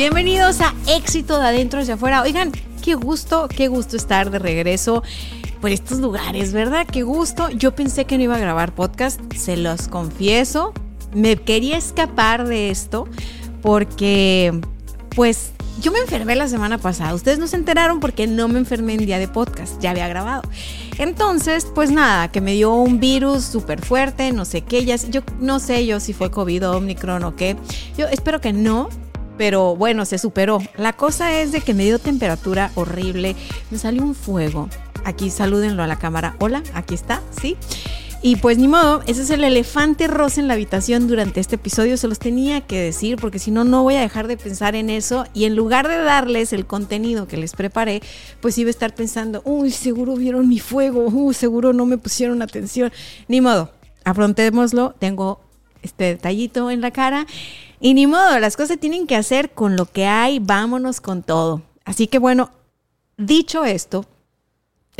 Bienvenidos a Éxito de Adentro hacia afuera. Oigan, qué gusto, qué gusto estar de regreso por estos lugares, ¿verdad? Qué gusto. Yo pensé que no iba a grabar podcast, se los confieso. Me quería escapar de esto porque, pues, yo me enfermé la semana pasada. Ustedes no se enteraron porque no me enfermé en día de podcast, ya había grabado. Entonces, pues nada, que me dio un virus súper fuerte, no sé qué, ya, yo no sé yo si fue COVID o Omicron o qué. Yo espero que no, pero bueno, se superó. La cosa es de que me dio temperatura horrible, me salió un fuego. Aquí salúdenlo a la cámara. Hola, aquí está, ¿sí? Y pues ni modo, ese es el elefante rosa en la habitación durante este episodio, se los tenía que decir porque si no, no voy a dejar de pensar en eso y en lugar de darles el contenido que les preparé, pues iba a estar pensando, uy, seguro vieron mi fuego, uy, seguro no me pusieron atención. Ni modo, afrontémoslo, tengo este detallito en la cara y ni modo, las cosas tienen que hacer con lo que hay, vámonos con todo. Así que bueno, dicho esto,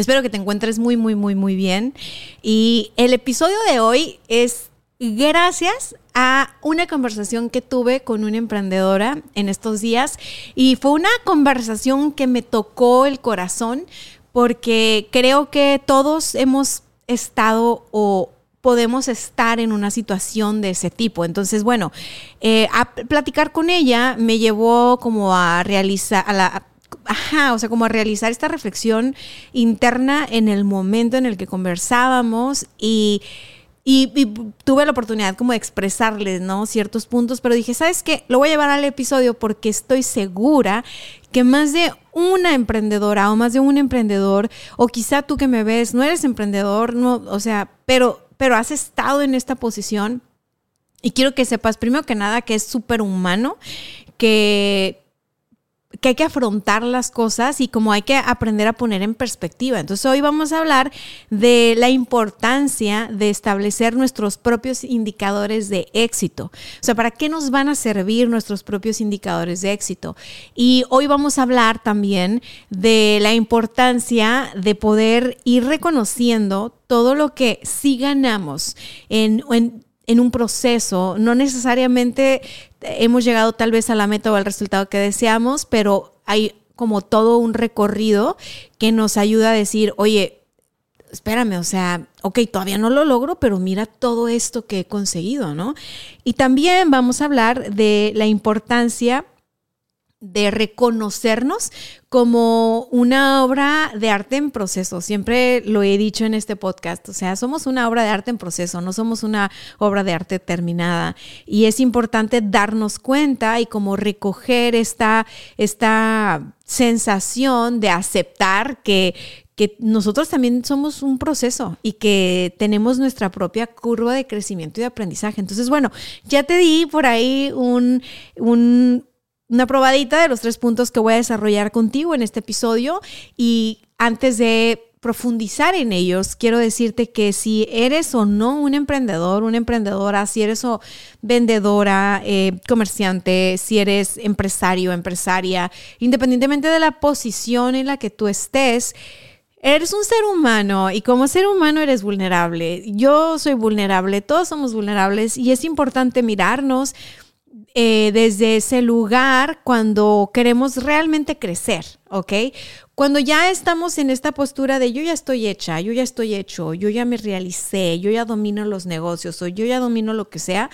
Espero que te encuentres muy, muy, muy, muy bien. Y el episodio de hoy es gracias a una conversación que tuve con una emprendedora en estos días. Y fue una conversación que me tocó el corazón porque creo que todos hemos estado o podemos estar en una situación de ese tipo. Entonces, bueno, eh, a platicar con ella me llevó como a realizar, a la, ajá, o sea, como a realizar esta reflexión interna en el momento en el que conversábamos y, tuve la oportunidad como de expresarles, ¿no? Ciertos puntos, pero dije, ¿sabes qué? Lo voy a llevar al episodio porque estoy segura que más de una emprendedora o más de un emprendedor, o quizá tú que me ves, no eres emprendedor, no, o sea, pero, pero has estado en esta posición. Y quiero que sepas, primero que nada, que es súper humano, que, que hay que afrontar las cosas y como hay que aprender a poner en perspectiva. Entonces hoy vamos a hablar de la importancia de establecer nuestros propios indicadores de éxito. O sea, ¿para qué nos van a servir nuestros propios indicadores de éxito? Y hoy vamos a hablar también de la importancia de poder ir reconociendo todo lo que sí ganamos en, en en un proceso, no necesariamente hemos llegado tal vez a la meta o al resultado que deseamos, pero hay como todo un recorrido que nos ayuda a decir, oye, espérame, o sea, ok, todavía no lo logro, pero mira todo esto que he conseguido, ¿no? Y también vamos a hablar de la importancia de reconocernos como una obra de arte en proceso. Siempre lo he dicho en este podcast, o sea, somos una obra de arte en proceso, no somos una obra de arte terminada. Y es importante darnos cuenta y como recoger esta, esta sensación de aceptar que, que nosotros también somos un proceso y que tenemos nuestra propia curva de crecimiento y de aprendizaje. Entonces, bueno, ya te di por ahí un, un una probadita de los tres puntos que voy a desarrollar contigo en este episodio y antes de profundizar en ellos, quiero decirte que si eres o no un emprendedor, una emprendedora, si eres o vendedora, eh, comerciante, si eres empresario, empresaria, independientemente de la posición en la que tú estés, Eres un ser humano y como ser humano eres vulnerable. Yo soy vulnerable, todos somos vulnerables y es importante mirarnos, eh, desde ese lugar cuando queremos realmente crecer, ¿ok? Cuando ya estamos en esta postura de yo ya estoy hecha, yo ya estoy hecho, yo ya me realicé, yo ya domino los negocios o yo ya domino lo que sea,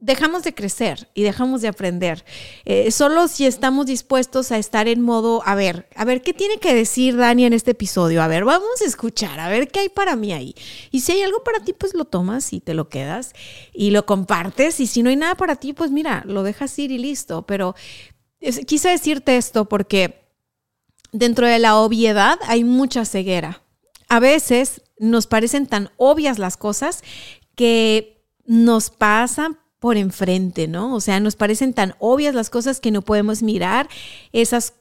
dejamos de crecer y dejamos de aprender. Eh, solo si estamos dispuestos a estar en modo, a ver, a ver, ¿qué tiene que decir Dani en este episodio? A ver, vamos a escuchar, a ver qué hay para mí ahí. Y si hay algo para ti, pues lo tomas y te lo quedas y lo compartes. Y si no hay nada para ti, pues mira, lo dejas ir y listo. Pero quise decirte esto porque dentro de la obviedad hay mucha ceguera. A veces nos parecen tan obvias las cosas que nos pasan por enfrente, ¿no? O sea, nos parecen tan obvias las cosas que no podemos mirar esas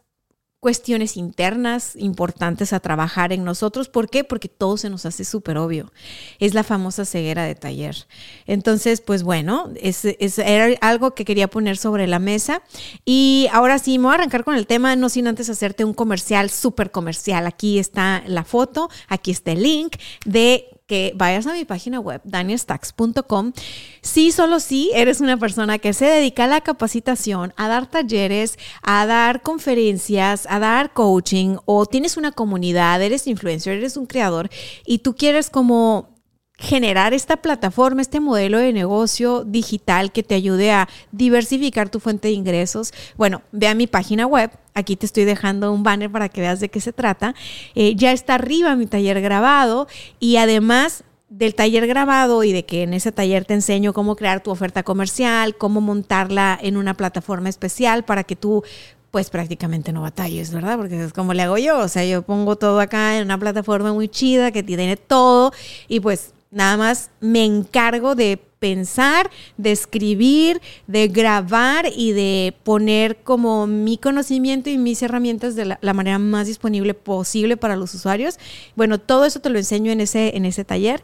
cuestiones internas importantes a trabajar en nosotros. ¿Por qué? Porque todo se nos hace súper obvio. Es la famosa ceguera de taller. Entonces, pues bueno, es, era algo que quería poner sobre la mesa. Y ahora sí, me voy a arrancar con el tema, no sin antes hacerte un comercial, súper comercial. Aquí está la foto, aquí está el link de que vayas a mi página web, danielstacks.com. Si solo si eres una persona que se dedica a la capacitación, a dar talleres, a dar conferencias, a dar coaching, o tienes una comunidad, eres influencer, eres un creador y tú quieres como generar esta plataforma, este modelo de negocio digital que te ayude a diversificar tu fuente de ingresos, bueno, ve a mi página web. Aquí te estoy dejando un banner para que veas de qué se trata. Eh, ya está arriba mi taller grabado y además del taller grabado y de que en ese taller te enseño cómo crear tu oferta comercial, cómo montarla en una plataforma especial para que tú pues prácticamente no batalles, ¿verdad? Porque es como le hago yo, o sea, yo pongo todo acá en una plataforma muy chida que tiene todo y pues Nada más me encargo de pensar, de escribir, de grabar y de poner como mi conocimiento y mis herramientas de la, manera más disponible posible para los usuarios. Bueno, todo eso te lo enseño en ese, en ese taller.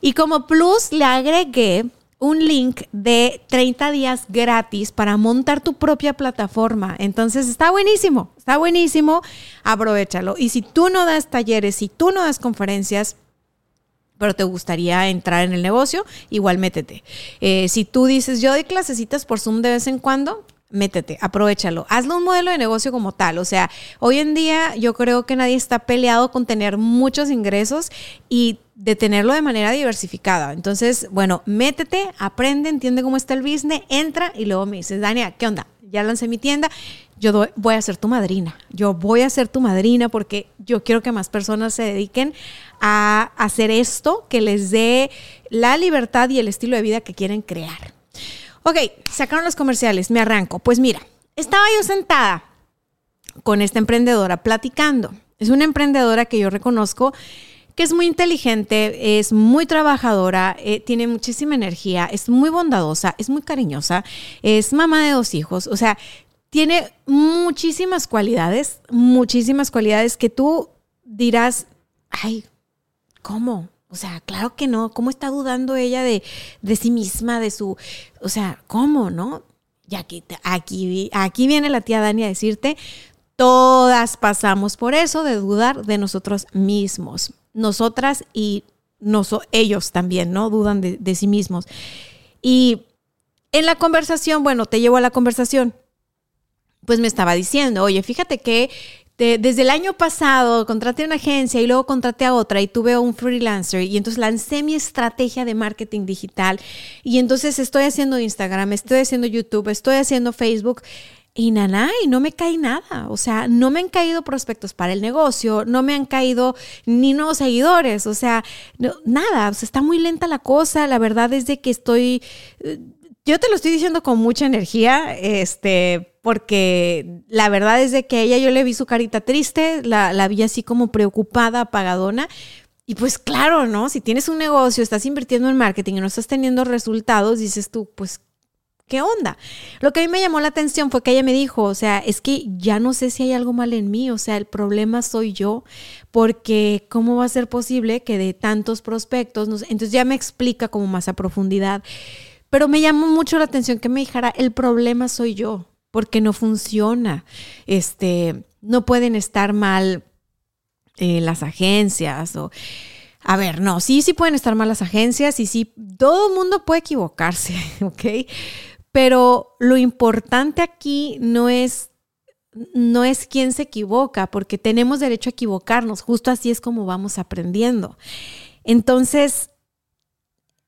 Y como plus le agregué un link de 30 días gratis para montar tu propia plataforma. Entonces está buenísimo, está buenísimo, aprovechalo. Y si tú no das talleres, si tú no das conferencias, pero te gustaría entrar en el negocio, igual métete. Eh, si tú dices, yo doy clasecitas por Zoom de vez en cuando, métete, aprovechalo. Hazlo un modelo de negocio como tal. O sea, hoy en día yo creo que nadie está peleado con tener muchos ingresos y de tenerlo de manera diversificada. Entonces, bueno, métete, aprende, entiende cómo está el business, entra y luego me dices, Dania, ¿qué onda? Ya lancé mi tienda, yo voy a ser tu madrina. Yo voy a ser tu madrina porque yo quiero que más personas se dediquen a hacer esto que les dé la libertad y el estilo de vida que quieren crear. Ok, sacaron los comerciales, me arranco. Pues mira, estaba yo sentada con esta emprendedora platicando. Es una emprendedora que yo reconozco que es muy inteligente, es muy trabajadora, eh, tiene muchísima energía, es muy bondadosa, es muy cariñosa, es mamá de dos hijos, o sea, tiene muchísimas cualidades, muchísimas cualidades que tú dirás, ay, ¿Cómo? O sea, claro que no. ¿Cómo está dudando ella de, de sí misma, de su... O sea, ¿cómo, no? Y aquí, aquí, aquí viene la tía Dani a decirte, todas pasamos por eso de dudar de nosotros mismos. Nosotras y ellos también, ¿no? Dudan de, de sí mismos. Y en la conversación, bueno, te llevo a la conversación pues me estaba diciendo, oye, fíjate que desde el año pasado contraté una agencia y luego contraté a otra y tuve un freelancer y entonces lancé mi estrategia de marketing digital y entonces estoy haciendo Instagram, estoy haciendo YouTube, estoy haciendo Facebook y nada, y no me cae nada. O sea, no me han caído prospectos para el negocio, no me han caído ni nuevos seguidores. O sea, nada, o sea, está muy lenta la cosa. La verdad es de que estoy, eh, yo te lo estoy diciendo con mucha energía, este, porque la verdad es de que ella yo le vi su carita triste, la, la vi así como preocupada, apagadona. Y pues claro, ¿no? Si tienes un negocio, estás invirtiendo en marketing y no estás teniendo resultados, dices tú, pues, ¿qué onda? Lo que a mí me llamó la atención fue que ella me dijo, o sea, es que ya no sé si hay algo mal en mí, o sea, el problema soy yo, porque ¿cómo va a ser posible que de tantos prospectos, entonces ya me explica como más a profundidad, pero me llamó mucho la atención que me dijera, el problema soy yo, porque no funciona. Este, no pueden estar mal eh, las agencias o... A ver, no, sí, sí pueden estar mal las agencias y sí, todo el mundo puede equivocarse, ¿ok? Pero lo importante aquí no es, no es quién se equivoca, porque tenemos derecho a equivocarnos, justo así es como vamos aprendiendo. Entonces,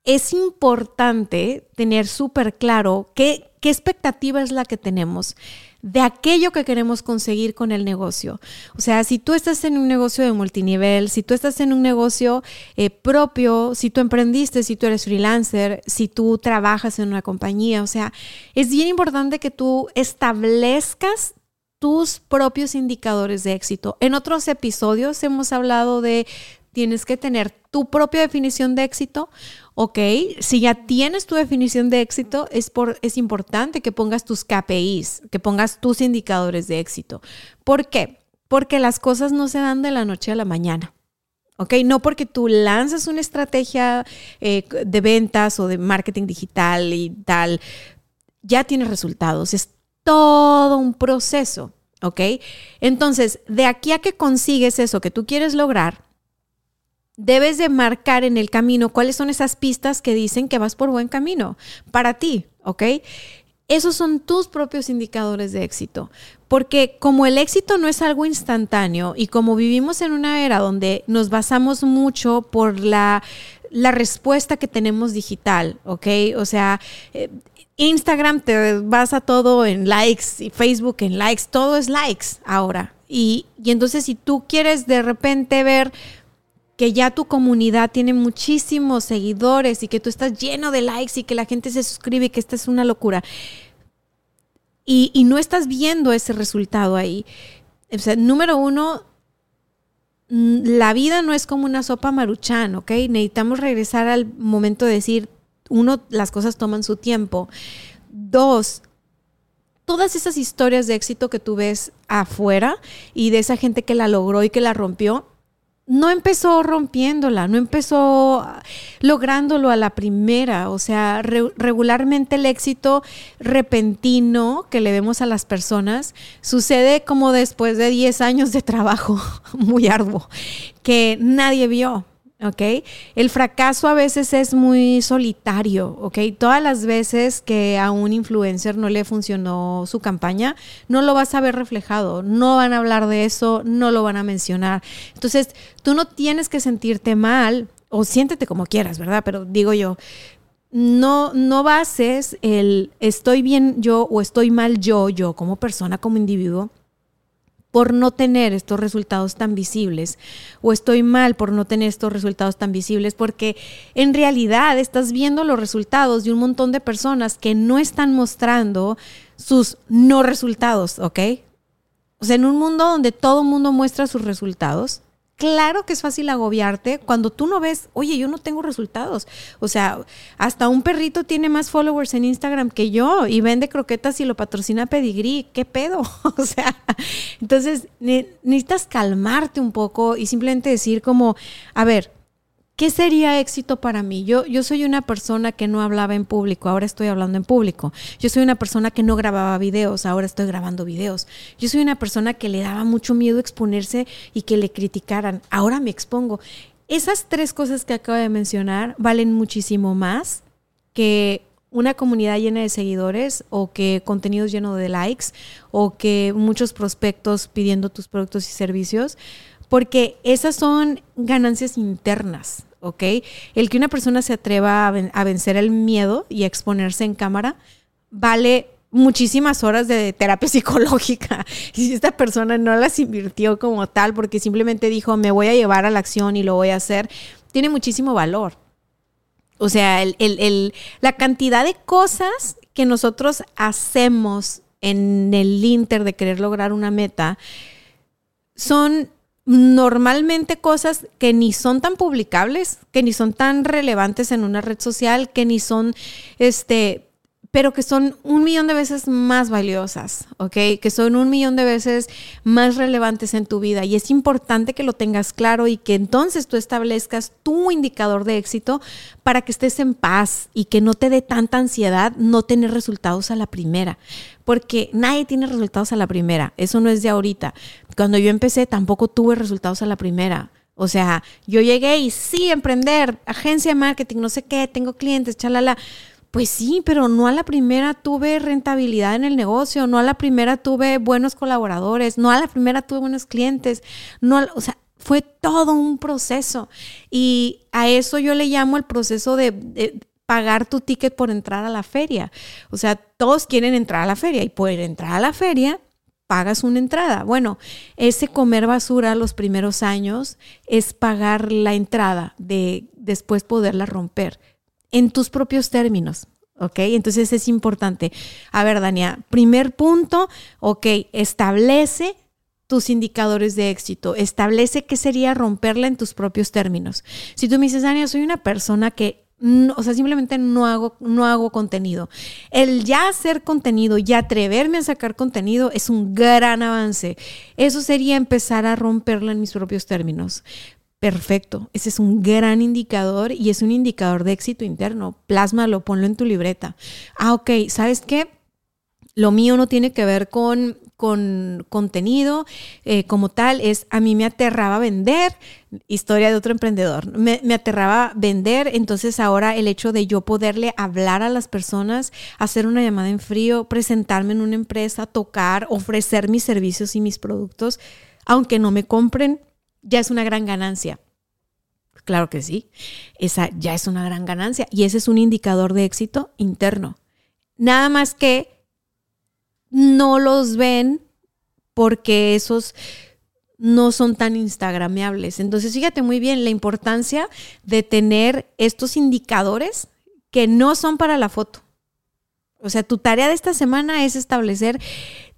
es importante tener súper claro qué, expectativa es la que tenemos de aquello que queremos conseguir con el negocio. O sea, si tú estás en un negocio de multinivel, si tú estás en un negocio eh, propio, si tú emprendiste, si tú eres freelancer, si tú trabajas en una compañía, o sea, es bien importante que tú establezcas tus propios indicadores de éxito. En otros episodios hemos hablado de tienes que tener tu propia definición de éxito. Ok, si ya tienes tu definición de éxito, es, es importante que pongas tus KPIs, que pongas tus indicadores de éxito. ¿Por qué? Porque las cosas no se dan de la noche a la mañana. ¿ok? No porque tú lanzas una estrategia eh, de ventas o de marketing digital y tal, ya tienes resultados. Es todo un proceso, ¿ok? Entonces, de aquí a que consigues eso que tú quieres lograr, debes de marcar en el camino cuáles son esas pistas que dicen que vas por buen camino para ti, ¿ok? Esos son tus propios indicadores de éxito, porque como el éxito no es algo instantáneo y como vivimos en una era donde nos basamos mucho por la, la respuesta que tenemos digital, ¿ok? O sea... Eh, Instagram te vas a todo en likes y Facebook en likes, todo es likes ahora. Y, y entonces si tú quieres de repente ver que ya tu comunidad tiene muchísimos seguidores y que tú estás lleno de likes y que la gente se suscribe y que esta es una locura. Y, no estás viendo ese resultado ahí. O sea, número uno, la vida no es como una sopa maruchan, ¿ok? Necesitamos regresar al momento de decir, uno, las cosas toman su tiempo. Dos, todas esas historias de éxito que tú ves afuera y de esa gente que la logró y que la rompió, no empezó rompiéndola, no empezó lográndolo a la primera. O sea, regularmente el éxito repentino que le vemos a las personas sucede como después de 10 años de trabajo muy arduo que nadie vio. ¿Ok? El fracaso a veces es muy solitario, ¿ok? Todas las veces que a un influencer no le funcionó su campaña, no lo vas a ver reflejado, no van a hablar de eso, no lo van a mencionar. Entonces, tú no tienes que sentirte mal o siéntete como quieras, ¿verdad? Pero digo yo, no, no bases el estoy bien yo o estoy mal yo, yo como persona, como individuo, por no tener estos resultados tan visibles o estoy mal por no tener estos resultados tan visibles porque en realidad estás viendo los resultados de un montón de personas que no están mostrando sus no resultados, ¿ok? O sea, en un mundo donde todo mundo muestra sus resultados, Claro que es fácil agobiarte cuando tú no ves, oye, yo no tengo resultados. O sea, hasta un perrito tiene más followers en Instagram que yo y vende croquetas y lo patrocina Pedigree. ¿Qué pedo? O sea, entonces necesitas calmarte un poco y simplemente decir como, a ver, ¿Qué sería éxito para mí? Yo, yo soy una persona que no hablaba en público, ahora estoy hablando en público. Yo soy una persona que no grababa videos, ahora estoy grabando videos. Yo soy una persona que le daba mucho miedo exponerse y que le criticaran, ahora me expongo. Esas tres cosas que acabo de mencionar valen muchísimo más que una comunidad llena de seguidores o que contenidos llenos de likes o que muchos prospectos pidiendo tus productos y servicios, porque esas son ganancias internas. ¿Ok? El que una persona se atreva a, vencer el miedo y a exponerse en cámara vale muchísimas horas de terapia psicológica. Y si esta persona no las invirtió como tal porque simplemente dijo, me voy a llevar a la acción y lo voy a hacer, tiene muchísimo valor. O sea, la cantidad de cosas que nosotros hacemos en el inter de querer lograr una meta son normalmente cosas que ni son tan publicables, que ni son tan relevantes en una red social, que ni son este pero que son un millón de veces más valiosas, ¿ok? Que son un millón de veces más relevantes en tu vida. Y es importante que lo tengas claro y que entonces tú establezcas tu indicador de éxito para que estés en paz y que no te dé tanta ansiedad no tener resultados a la primera. Porque nadie tiene resultados a la primera. Eso no es de ahorita. Cuando yo empecé tampoco tuve resultados a la primera. O sea, yo llegué y sí, emprender, agencia de marketing, no sé qué, tengo clientes, chalala pues sí, pero no a la primera tuve rentabilidad en el negocio, no a la primera tuve buenos colaboradores, no a la primera tuve buenos clientes, no, o sea, fue todo un proceso. Y a eso yo le llamo el proceso de, de pagar tu ticket por entrar a la feria. O sea, todos quieren entrar a la feria y por entrar a la feria pagas una entrada. Bueno, ese comer basura los primeros años es pagar la entrada de después poderla romper en tus propios términos. ¿Ok? Entonces es importante. A ver, Dania, primer punto, ok, establece tus indicadores de éxito. Establece qué sería romperla en tus propios términos. Si tú me dices, Dania, soy una persona que o sea, simplemente no hago, no hago contenido. El ya hacer contenido y atreverme a sacar contenido es un gran avance. Eso sería empezar a romperla en mis propios términos. Perfecto, ese es un gran indicador y es un indicador de éxito interno. Plásmalo, ponlo en tu libreta. Ah, ok, ¿sabes qué? Lo mío no tiene que ver con, con contenido eh, como tal, es a mí me aterraba vender, historia de otro emprendedor, me, me, aterraba vender, entonces ahora el hecho de yo poderle hablar a las personas, hacer una llamada en frío, presentarme en una empresa, tocar, ofrecer mis servicios y mis productos, aunque no me compren, ya es una gran ganancia. Claro que sí, esa ya es una gran ganancia y ese es un indicador de éxito interno. Nada más que no los ven porque esos no son tan instagrameables. Entonces, fíjate muy bien la importancia de tener estos indicadores que no son para la foto. O sea, tu tarea de esta semana es establecer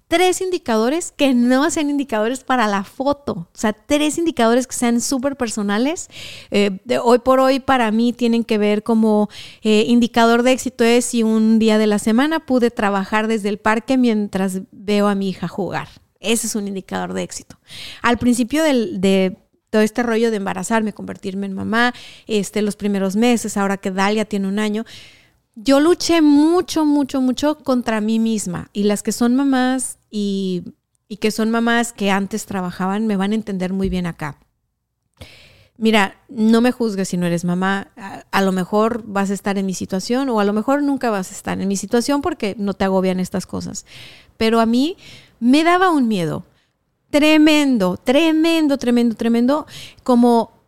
tres indicadores que no sean indicadores para la foto. O sea, tres indicadores que sean súper personales. Eh, de hoy por hoy para mí tienen que ver como eh, indicador de éxito es si un día de la semana pude trabajar desde el parque mientras veo a mi hija jugar. Ese es un indicador de éxito. Al principio del, de todo este rollo de embarazarme, convertirme en mamá, este, los primeros meses, ahora que Dalia tiene un año, yo luché mucho, mucho, mucho contra mí misma. Y las que son mamás y, que son mamás que antes trabajaban me van a entender muy bien acá. Mira, no me juzgues si no eres mamá. A, lo mejor vas a estar en mi situación o a lo mejor nunca vas a estar en mi situación porque no te agobian estas cosas. Pero a mí me daba un miedo tremendo, tremendo, tremendo, tremendo, como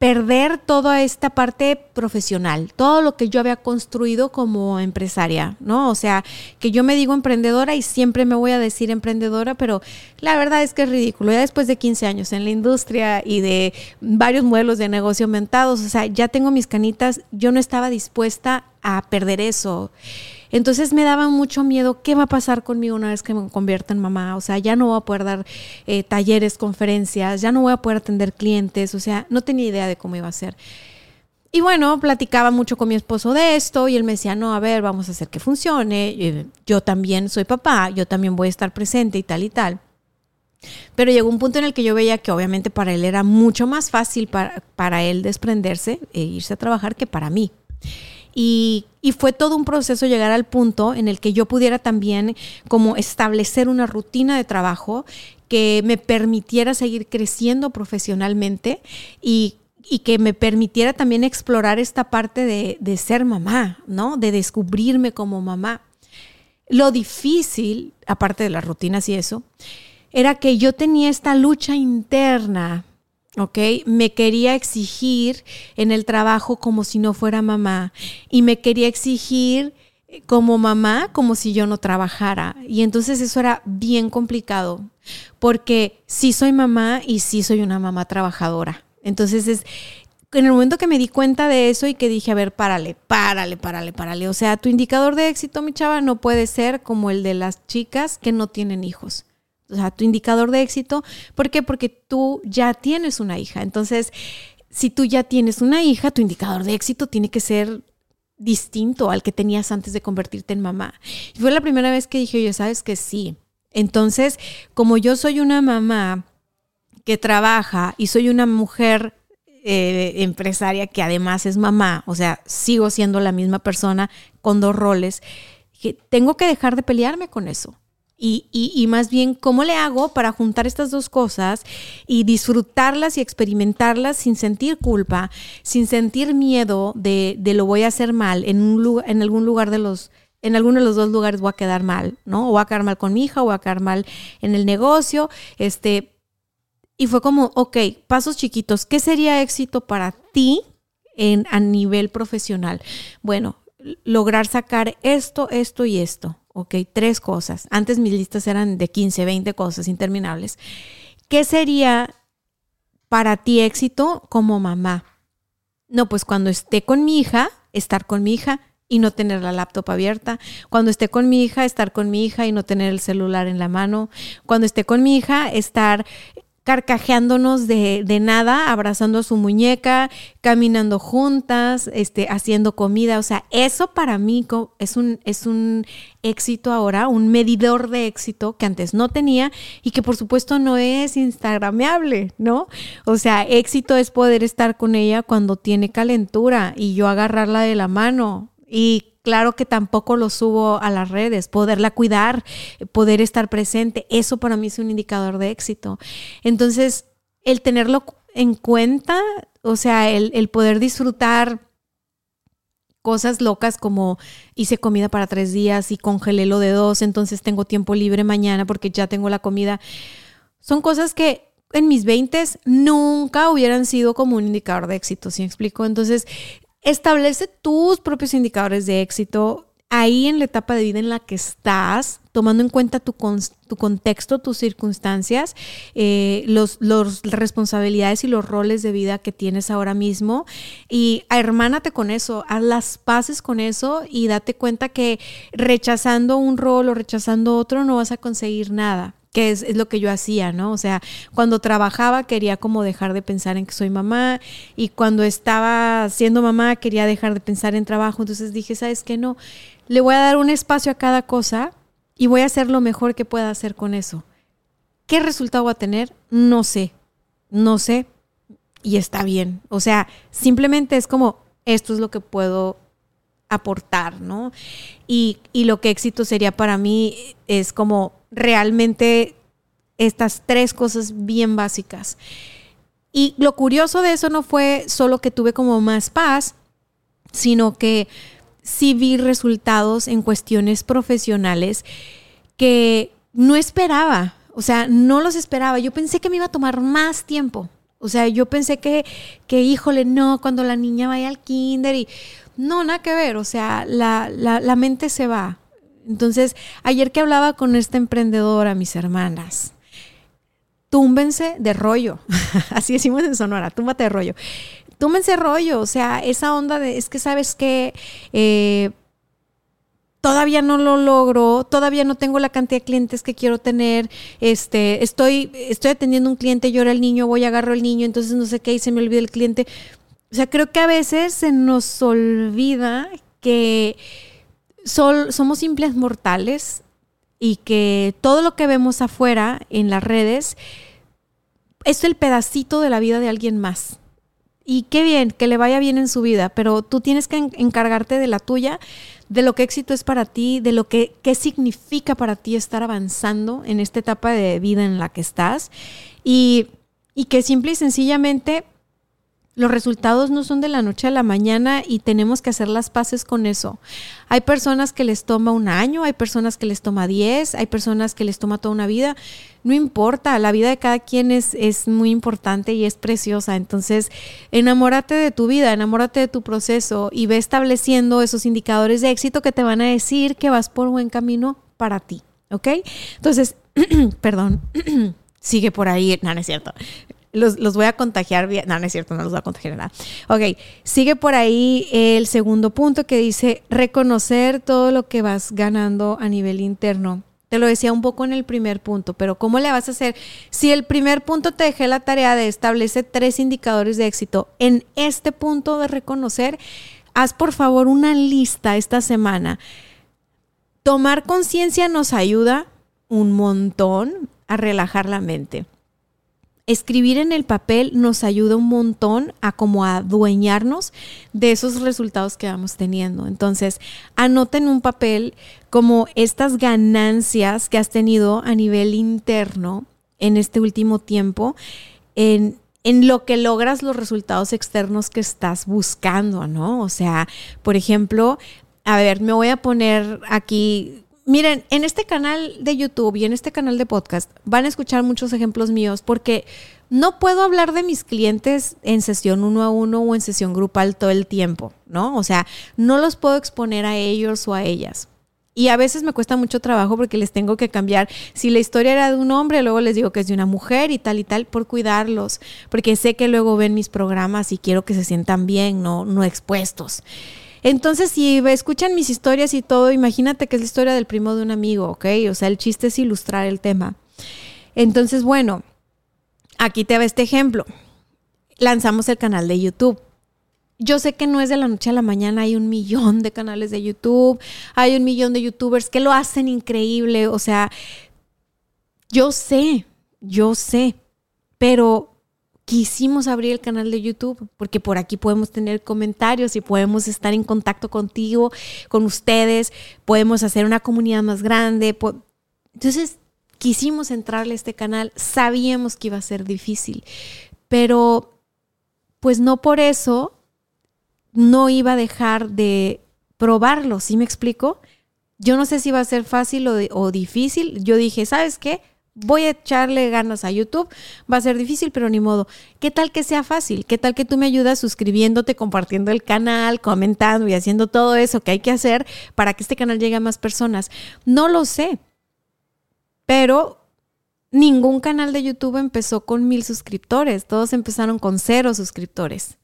perder toda esta parte profesional, todo lo que yo había construido como empresaria, ¿no? O sea, que yo me digo emprendedora y siempre me voy a decir emprendedora, pero la verdad es que es ridículo. Ya después de 15 años en la industria y de varios modelos de negocio aumentados, o sea, ya tengo mis canitas, yo no estaba dispuesta a perder eso. Entonces me daba mucho miedo, ¿qué va a pasar conmigo una vez que me convierta en mamá? O sea, ya no voy a poder dar eh, talleres, conferencias, ya no voy a poder atender clientes, o sea, no tenía idea de cómo iba a ser. Y bueno, platicaba mucho con mi esposo de esto y él me decía, no, a ver, vamos a hacer que funcione, yo también soy papá, yo también voy a estar presente y tal y tal. Pero llegó un punto en el que yo veía que obviamente para él era mucho más fácil para, para él desprenderse e irse a trabajar que para mí. Y, fue todo un proceso llegar al punto en el que yo pudiera también como establecer una rutina de trabajo que me permitiera seguir creciendo profesionalmente y, que me permitiera también explorar esta parte de, de ser mamá, ¿no? De descubrirme como mamá. Lo difícil, aparte de las rutinas y eso, era que yo tenía esta lucha interna ¿ok? Me quería exigir en el trabajo como si no fuera mamá y me quería exigir como mamá como si yo no trabajara. Y entonces eso era bien complicado porque sí soy mamá y sí soy una mamá trabajadora. Entonces es en el momento que me di cuenta de eso y que dije, a ver, párale, párale, párale, párale. O sea, tu indicador de éxito, mi chava, no puede ser como el de las chicas que no tienen hijos o sea, tu indicador de éxito. ¿Por qué? Porque tú ya tienes una hija. Entonces, si tú ya tienes una hija, tu indicador de éxito tiene que ser distinto al que tenías antes de convertirte en mamá. Y fue la primera vez que dije, oye, sabes que sí. Entonces, como yo soy una mamá que trabaja y soy una mujer eh, empresaria que además es mamá, o sea, sigo siendo la misma persona con dos roles, que tengo que dejar de pelearme con eso. Y, más bien, ¿cómo le hago para juntar estas dos cosas y disfrutarlas y experimentarlas sin sentir culpa, sin sentir miedo de, de lo voy a hacer mal en, un lugar, en algún lugar de los, en alguno de los dos lugares voy a quedar mal, ¿no? O voy a quedar mal con mi hija, o voy a quedar mal en el negocio, este, y fue como, ok, pasos chiquitos, ¿qué sería éxito para ti en, a nivel profesional? Bueno, lograr sacar esto, esto y esto. Ok, tres cosas. Antes mis listas eran de 15, 20 cosas interminables. ¿Qué sería para ti éxito como mamá? No, pues cuando esté con mi hija, estar con mi hija y no tener la laptop abierta. Cuando esté con mi hija, estar con mi hija y no tener el celular en la mano. Cuando esté con mi hija, estar carcajeándonos de, de, nada, abrazando a su muñeca, caminando juntas, este, haciendo comida. O sea, eso para mí es un, es un éxito ahora, un medidor de éxito que antes no tenía y que por supuesto no es instagrameable, ¿no? O sea, éxito es poder estar con ella cuando tiene calentura y yo agarrarla de la mano y claro que tampoco lo subo a las redes, poderla cuidar, poder estar presente, eso para mí es un indicador de éxito. Entonces, el tenerlo en cuenta, o sea, el, poder disfrutar cosas locas como hice comida para tres días y congelé lo de dos, entonces tengo tiempo libre mañana porque ya tengo la comida. Son cosas que en mis 20 nunca hubieran sido como un indicador de éxito, ¿sí me explico? Entonces, Establece tus propios indicadores de éxito ahí en la etapa de vida en la que estás, tomando en cuenta tu, tu contexto, tus circunstancias, eh, los, los, responsabilidades y los roles de vida que tienes ahora mismo. Y hermánate con eso, haz las paces con eso y date cuenta que rechazando un rol o rechazando otro no vas a conseguir nada que es, lo que yo hacía, ¿no? O sea, cuando trabajaba quería como dejar de pensar en que soy mamá y cuando estaba siendo mamá quería dejar de pensar en trabajo, entonces dije, ¿sabes qué? No, le voy a dar un espacio a cada cosa y voy a hacer lo mejor que pueda hacer con eso. ¿Qué resultado va a tener? No sé, no sé y está bien. O sea, simplemente es como, esto es lo que puedo aportar, ¿no? Y, y lo que éxito sería para mí es como realmente estas tres cosas bien básicas. Y lo curioso de eso no fue solo que tuve como más paz, sino que sí vi resultados en cuestiones profesionales que no esperaba. O sea, no los esperaba. Yo pensé que me iba a tomar más tiempo. O sea, yo pensé que, que híjole, no, cuando la niña vaya al kinder y... No, nada que ver. O sea, la, la, mente se va. Entonces, ayer que hablaba con esta emprendedora, mis hermanas, túmbense de rollo. Así decimos en Sonora, túmbate de rollo. Túmbense rollo, o sea, esa onda de, es que sabes que eh, todavía no lo logro, todavía no tengo la cantidad de clientes que quiero tener, este, estoy, estoy atendiendo un cliente, llora el niño, voy, agarro el niño, entonces no sé qué y se me olvida el cliente. O sea, creo que a veces se nos olvida que somos simples mortales y que todo lo que vemos afuera en las redes es el pedacito de la vida de alguien más. Y qué bien, que le vaya bien en su vida, pero tú tienes que encargarte de la tuya, de lo que éxito es para ti, de lo que qué significa para ti estar avanzando en esta etapa de vida en la que estás y, y que simple y sencillamente los resultados no son de la noche a la mañana y tenemos que hacer las paces con eso. Hay personas que les toma un año, hay personas que les toma diez, hay personas que les toma toda una vida. No importa, la vida de cada quien es, es muy importante y es preciosa. Entonces, enamórate de tu vida, enamórate de tu proceso y ve estableciendo esos indicadores de éxito que te van a decir que vas por buen camino para ti. ¿Ok? Entonces, perdón, sigue por ahí, no, no es cierto los, voy a contagiar. No, no es cierto, no los voy a contagiar nada. Ok, sigue por ahí el segundo punto que dice reconocer todo lo que vas ganando a nivel interno. Te lo decía un poco en el primer punto, pero ¿cómo le vas a hacer? Si el primer punto te dejé la tarea de establecer tres indicadores de éxito, en este punto de reconocer, haz por favor una lista esta semana. Tomar conciencia nos ayuda un montón a relajar la mente escribir en el papel nos ayuda un montón a como adueñarnos de esos resultados que vamos teniendo. Entonces, anota en un papel como estas ganancias que has tenido a nivel interno en este último tiempo, en, en lo que logras los resultados externos que estás buscando, ¿no? O sea, por ejemplo, a ver, me voy a poner aquí Miren, en este canal de YouTube y en este canal de podcast van a escuchar muchos ejemplos míos porque no puedo hablar de mis clientes en sesión uno a uno o en sesión grupal todo el tiempo, ¿no? O sea, no los puedo exponer a ellos o a ellas. Y a veces me cuesta mucho trabajo porque les tengo que cambiar. Si la historia era de un hombre, luego les digo que es de una mujer y tal y tal, por cuidarlos. Porque sé que luego ven mis programas y quiero que se sientan bien, no, no expuestos. Entonces, si escuchan mis historias y todo, imagínate que es la historia del primo de un amigo, ¿ok? O sea, el chiste es ilustrar el tema. Entonces, bueno, aquí te va este ejemplo. Lanzamos el canal de YouTube. Yo sé que no es de la noche a la mañana, hay un millón de canales de YouTube, hay un millón de youtubers que lo hacen increíble, o sea, yo sé, yo sé, pero quisimos abrir el canal de YouTube porque por aquí podemos tener comentarios y podemos estar en contacto contigo, con ustedes, podemos hacer una comunidad más grande. Entonces, quisimos entrarle a este canal, sabíamos que iba a ser difícil, pero pues no por eso no iba a dejar de probarlo, ¿sí me explico? Yo no sé si va a ser fácil o, o difícil. Yo dije, ¿sabes qué? Voy a echarle ganas a YouTube, va a ser difícil, pero ni modo. ¿Qué tal que sea fácil? ¿Qué tal que tú me ayudas suscribiéndote, compartiendo el canal, comentando y haciendo todo eso que hay que hacer para que este canal llegue a más personas? No lo sé, pero ningún canal de YouTube empezó con mil suscriptores, todos empezaron con cero suscriptores.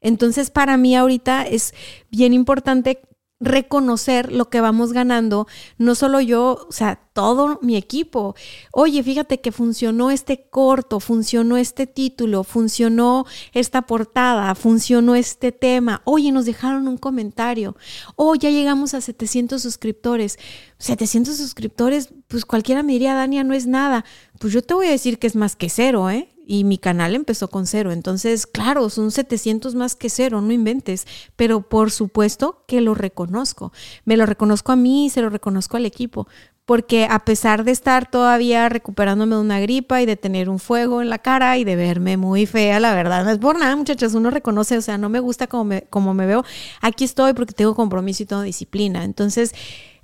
Entonces, para mí ahorita es bien importante reconocer lo que vamos ganando, no solo yo, o sea, todo mi equipo. Oye, fíjate que funcionó este corto, funcionó este título, funcionó esta portada, funcionó este tema. Oye, nos dejaron un comentario. Oh, ya llegamos a 700 suscriptores. 700 suscriptores, pues cualquiera me diría, Dania, no es nada. Pues yo te voy a decir que es más que cero, ¿eh? Y mi canal empezó con cero. Entonces, claro, son 700 más que cero, no inventes, pero por supuesto que lo reconozco. Me lo reconozco a mí y se lo reconozco al equipo, porque a pesar de estar todavía recuperándome de una gripa y de tener un fuego en la cara y de verme muy fea, la verdad, no es por nada, muchachas, uno reconoce, o sea, no me gusta como me, como me veo, aquí estoy porque tengo compromiso y tengo disciplina. Entonces,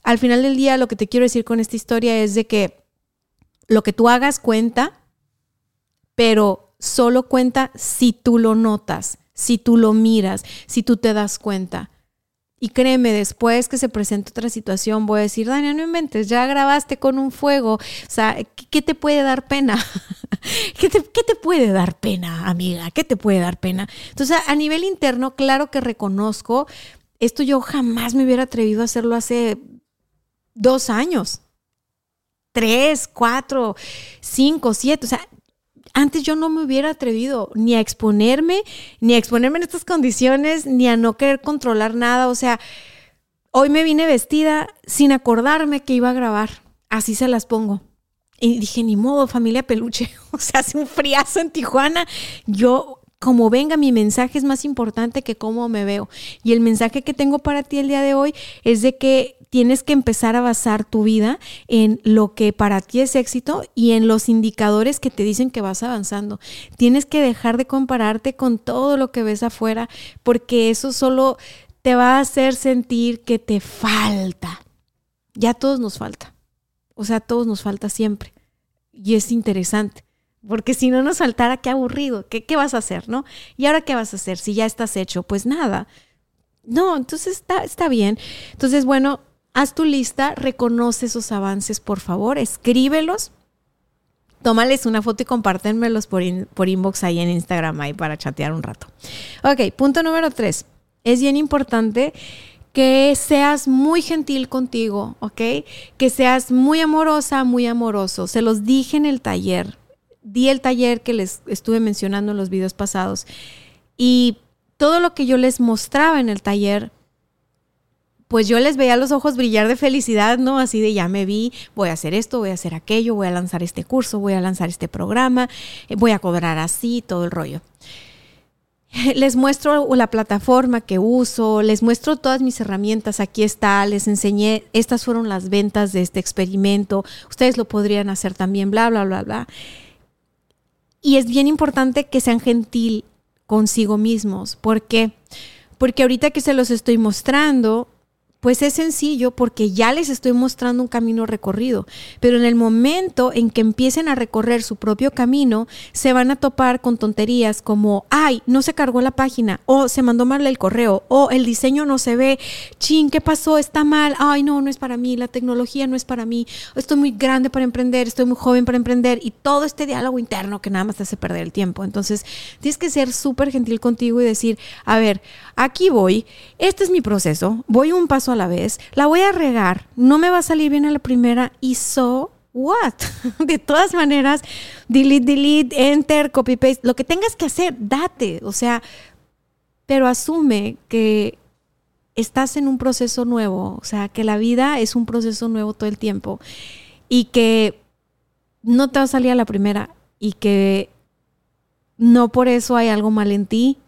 al final del día, lo que te quiero decir con esta historia es de que lo que tú hagas cuenta pero solo cuenta si tú lo notas, si tú lo miras, si tú te das cuenta. Y créeme, después que se presente otra situación, voy a decir, Dania, no inventes, ya grabaste con un fuego. O sea, ¿qué, te puede dar pena? ¿Qué te, ¿Qué te puede dar pena, amiga? ¿Qué te puede dar pena? Entonces, a nivel interno, claro que reconozco, esto yo jamás me hubiera atrevido a hacerlo hace dos años. Tres, cuatro, cinco, siete. O sea, antes yo no me hubiera atrevido ni a exponerme, ni a exponerme en estas condiciones, ni a no querer controlar nada. O sea, hoy me vine vestida sin acordarme que iba a grabar. Así se las pongo. Y dije, ni modo, familia peluche. O sea, hace un friazo en Tijuana. Yo como venga, mi mensaje es más importante que cómo me veo. Y el mensaje que tengo para ti el día de hoy es de que tienes que empezar a basar tu vida en lo que para ti es éxito y en los indicadores que te dicen que vas avanzando. Tienes que dejar de compararte con todo lo que ves afuera porque eso solo te va a hacer sentir que te falta. Ya todos nos falta. O sea, todos nos falta siempre. Y es interesante. Porque si no nos faltara, qué aburrido. ¿Qué, ¿Qué vas a hacer, no? ¿Y ahora qué vas a hacer? Si ya estás hecho, pues nada. No, entonces está, está bien. Entonces, bueno, haz tu lista, reconoce esos avances, por favor, escríbelos. Tómales una foto y compártenmelos por, por inbox ahí en Instagram ahí para chatear un rato. Ok, punto número tres. Es bien importante que seas muy gentil contigo, ¿ok? Que seas muy amorosa, muy amoroso. Se los dije en el taller di el taller que les estuve mencionando en los videos pasados y todo lo que yo les mostraba en el taller, pues yo les veía los ojos brillar de felicidad, ¿no? Así de ya me vi, voy a hacer esto, voy a hacer aquello, voy a lanzar este curso, voy a lanzar este programa, eh, voy a cobrar así, todo el rollo. Les muestro la plataforma que uso, les muestro todas mis herramientas, aquí está, les enseñé, estas fueron las ventas de este experimento, ustedes lo podrían hacer también, bla, bla, bla, bla. Y es bien importante que sean gentil consigo mismos. ¿Por qué? Porque ahorita que se los estoy mostrando, pues es sencillo porque ya les estoy mostrando un camino recorrido, pero en el momento en que empiecen a recorrer su propio camino, se van a topar con tonterías como, ay, no se cargó la página, o se mandó mal el correo, o el diseño no se ve, chin, ¿qué pasó? Está mal, ay, no, no es para mí, la tecnología no es para mí, estoy muy grande para emprender, estoy muy joven para emprender, y todo este diálogo interno que nada más te hace perder el tiempo. Entonces, tienes que ser súper gentil contigo y decir, a ver, aquí voy, este es mi proceso, voy un paso a la vez, la voy a regar, no me va a salir bien a la primera y so what? De todas maneras, delete, delete, enter, copy paste, lo que tengas que hacer, date, o sea, pero asume que estás en un proceso nuevo, o sea, que la vida es un proceso nuevo todo el tiempo y que no te va a salir a la primera y que no por eso hay algo mal en ti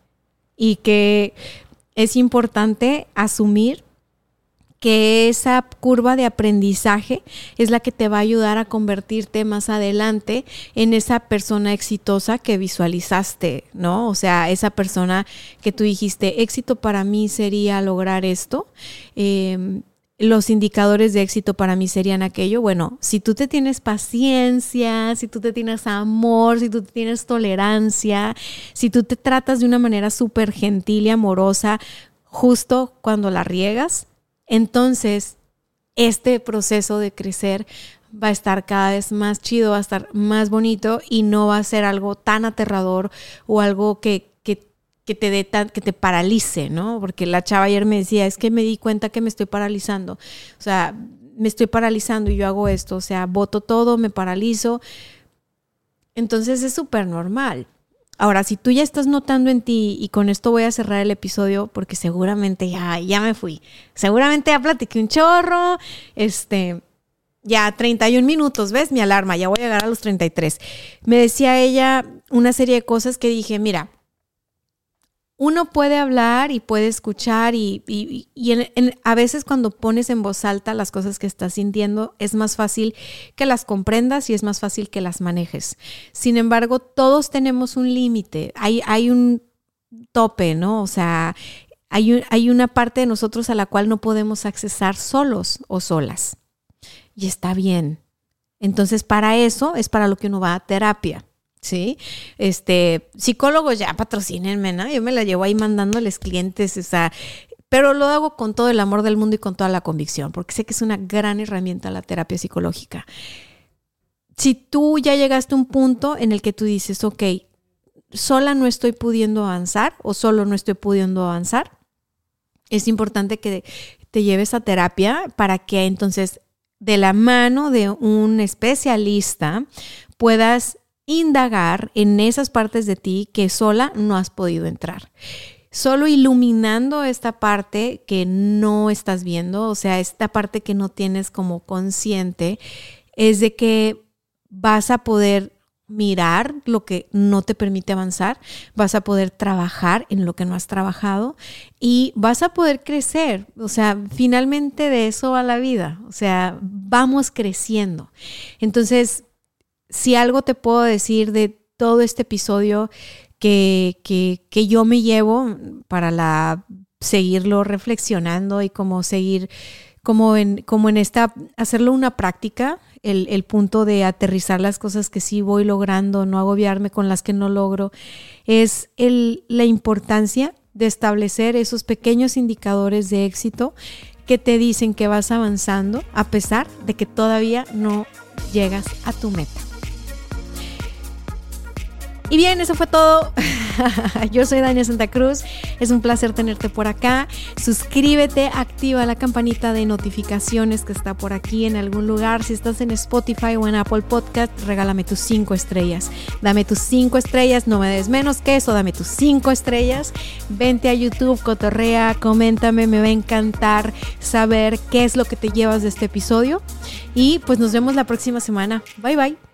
y que es importante asumir que esa curva de aprendizaje es la que te va a ayudar a convertirte más adelante en esa persona exitosa que visualizaste, ¿no? O sea, esa persona que tú dijiste, éxito para mí sería lograr esto. Em, los indicadores de éxito para mí serían aquello, bueno, si tú te tienes paciencia, si tú te tienes amor, si tú te tienes tolerancia, si tú te tratas de una manera súper gentil y amorosa, justo cuando la riegas, entonces, este proceso de crecer va a estar cada vez más chido, va a estar más bonito y no va a ser algo tan aterrador o algo que, que, te dé que te paralice, ¿no? Porque la chava ayer me decía, es que me di cuenta que me estoy paralizando. O sea, me estoy paralizando y yo hago esto, o sea, voto todo, me paralizo. Entonces es súper normal. Ahora, si tú ya estás notando en ti, y con esto voy a cerrar el episodio, porque seguramente ya, ya me fui. Seguramente ya platiqué un chorro. Este, ya 31 minutos, ¿ves? Mi alarma, ya voy a llegar a los 33. Me decía ella una serie de cosas que dije, mira, uno puede hablar y puede escuchar y, a veces cuando pones en voz alta las cosas que estás sintiendo es más fácil que las comprendas y es más fácil que las manejes. Sin embargo, todos tenemos un límite, hay, un tope, ¿no? O sea, hay, hay una parte de nosotros a la cual no podemos accesar solos o solas. Y está bien. Entonces, para eso es para lo que uno va a terapia. ¿Sí? Este, psicólogos ya patrocínenme, ¿no? Yo me la llevo ahí mandándoles clientes, o pero lo hago con todo el amor del mundo y con toda la convicción, porque sé que es una gran herramienta la terapia psicológica. Si tú ya llegaste a un punto en el que tú dices, ok, sola no estoy pudiendo avanzar o solo no estoy pudiendo avanzar, es importante que te lleves a terapia para que entonces de la mano de un especialista puedas indagar en esas partes de ti que sola no has podido entrar. Solo iluminando esta parte que no estás viendo, o sea, esta parte que no tienes como consciente, es de que vas a poder mirar lo que no te permite avanzar, vas a poder trabajar en lo que no has trabajado y vas a poder crecer. O sea, finalmente de eso va la vida. O sea, vamos creciendo. Entonces, si algo te puedo decir de todo este episodio que, que, yo me llevo para seguirlo reflexionando y como seguir como en, como en esta, hacerlo una práctica, el, el, punto de aterrizar las cosas que sí voy logrando, no agobiarme con las que no logro, es el, la importancia de establecer esos pequeños indicadores de éxito que te dicen que vas avanzando a pesar de que todavía no llegas a tu meta. Y bien, eso fue todo. Yo soy Dania Santa Cruz. Es un placer tenerte por acá. Suscríbete, activa la campanita de notificaciones que está por aquí en algún lugar. Si estás en Spotify o en Apple Podcast, regálame tus cinco estrellas. Dame tus cinco estrellas, no me des menos que eso, dame tus cinco estrellas. Vente a YouTube, cotorrea, coméntame, me va a encantar saber qué es lo que te llevas de este episodio. Y pues nos vemos la próxima semana. Bye bye.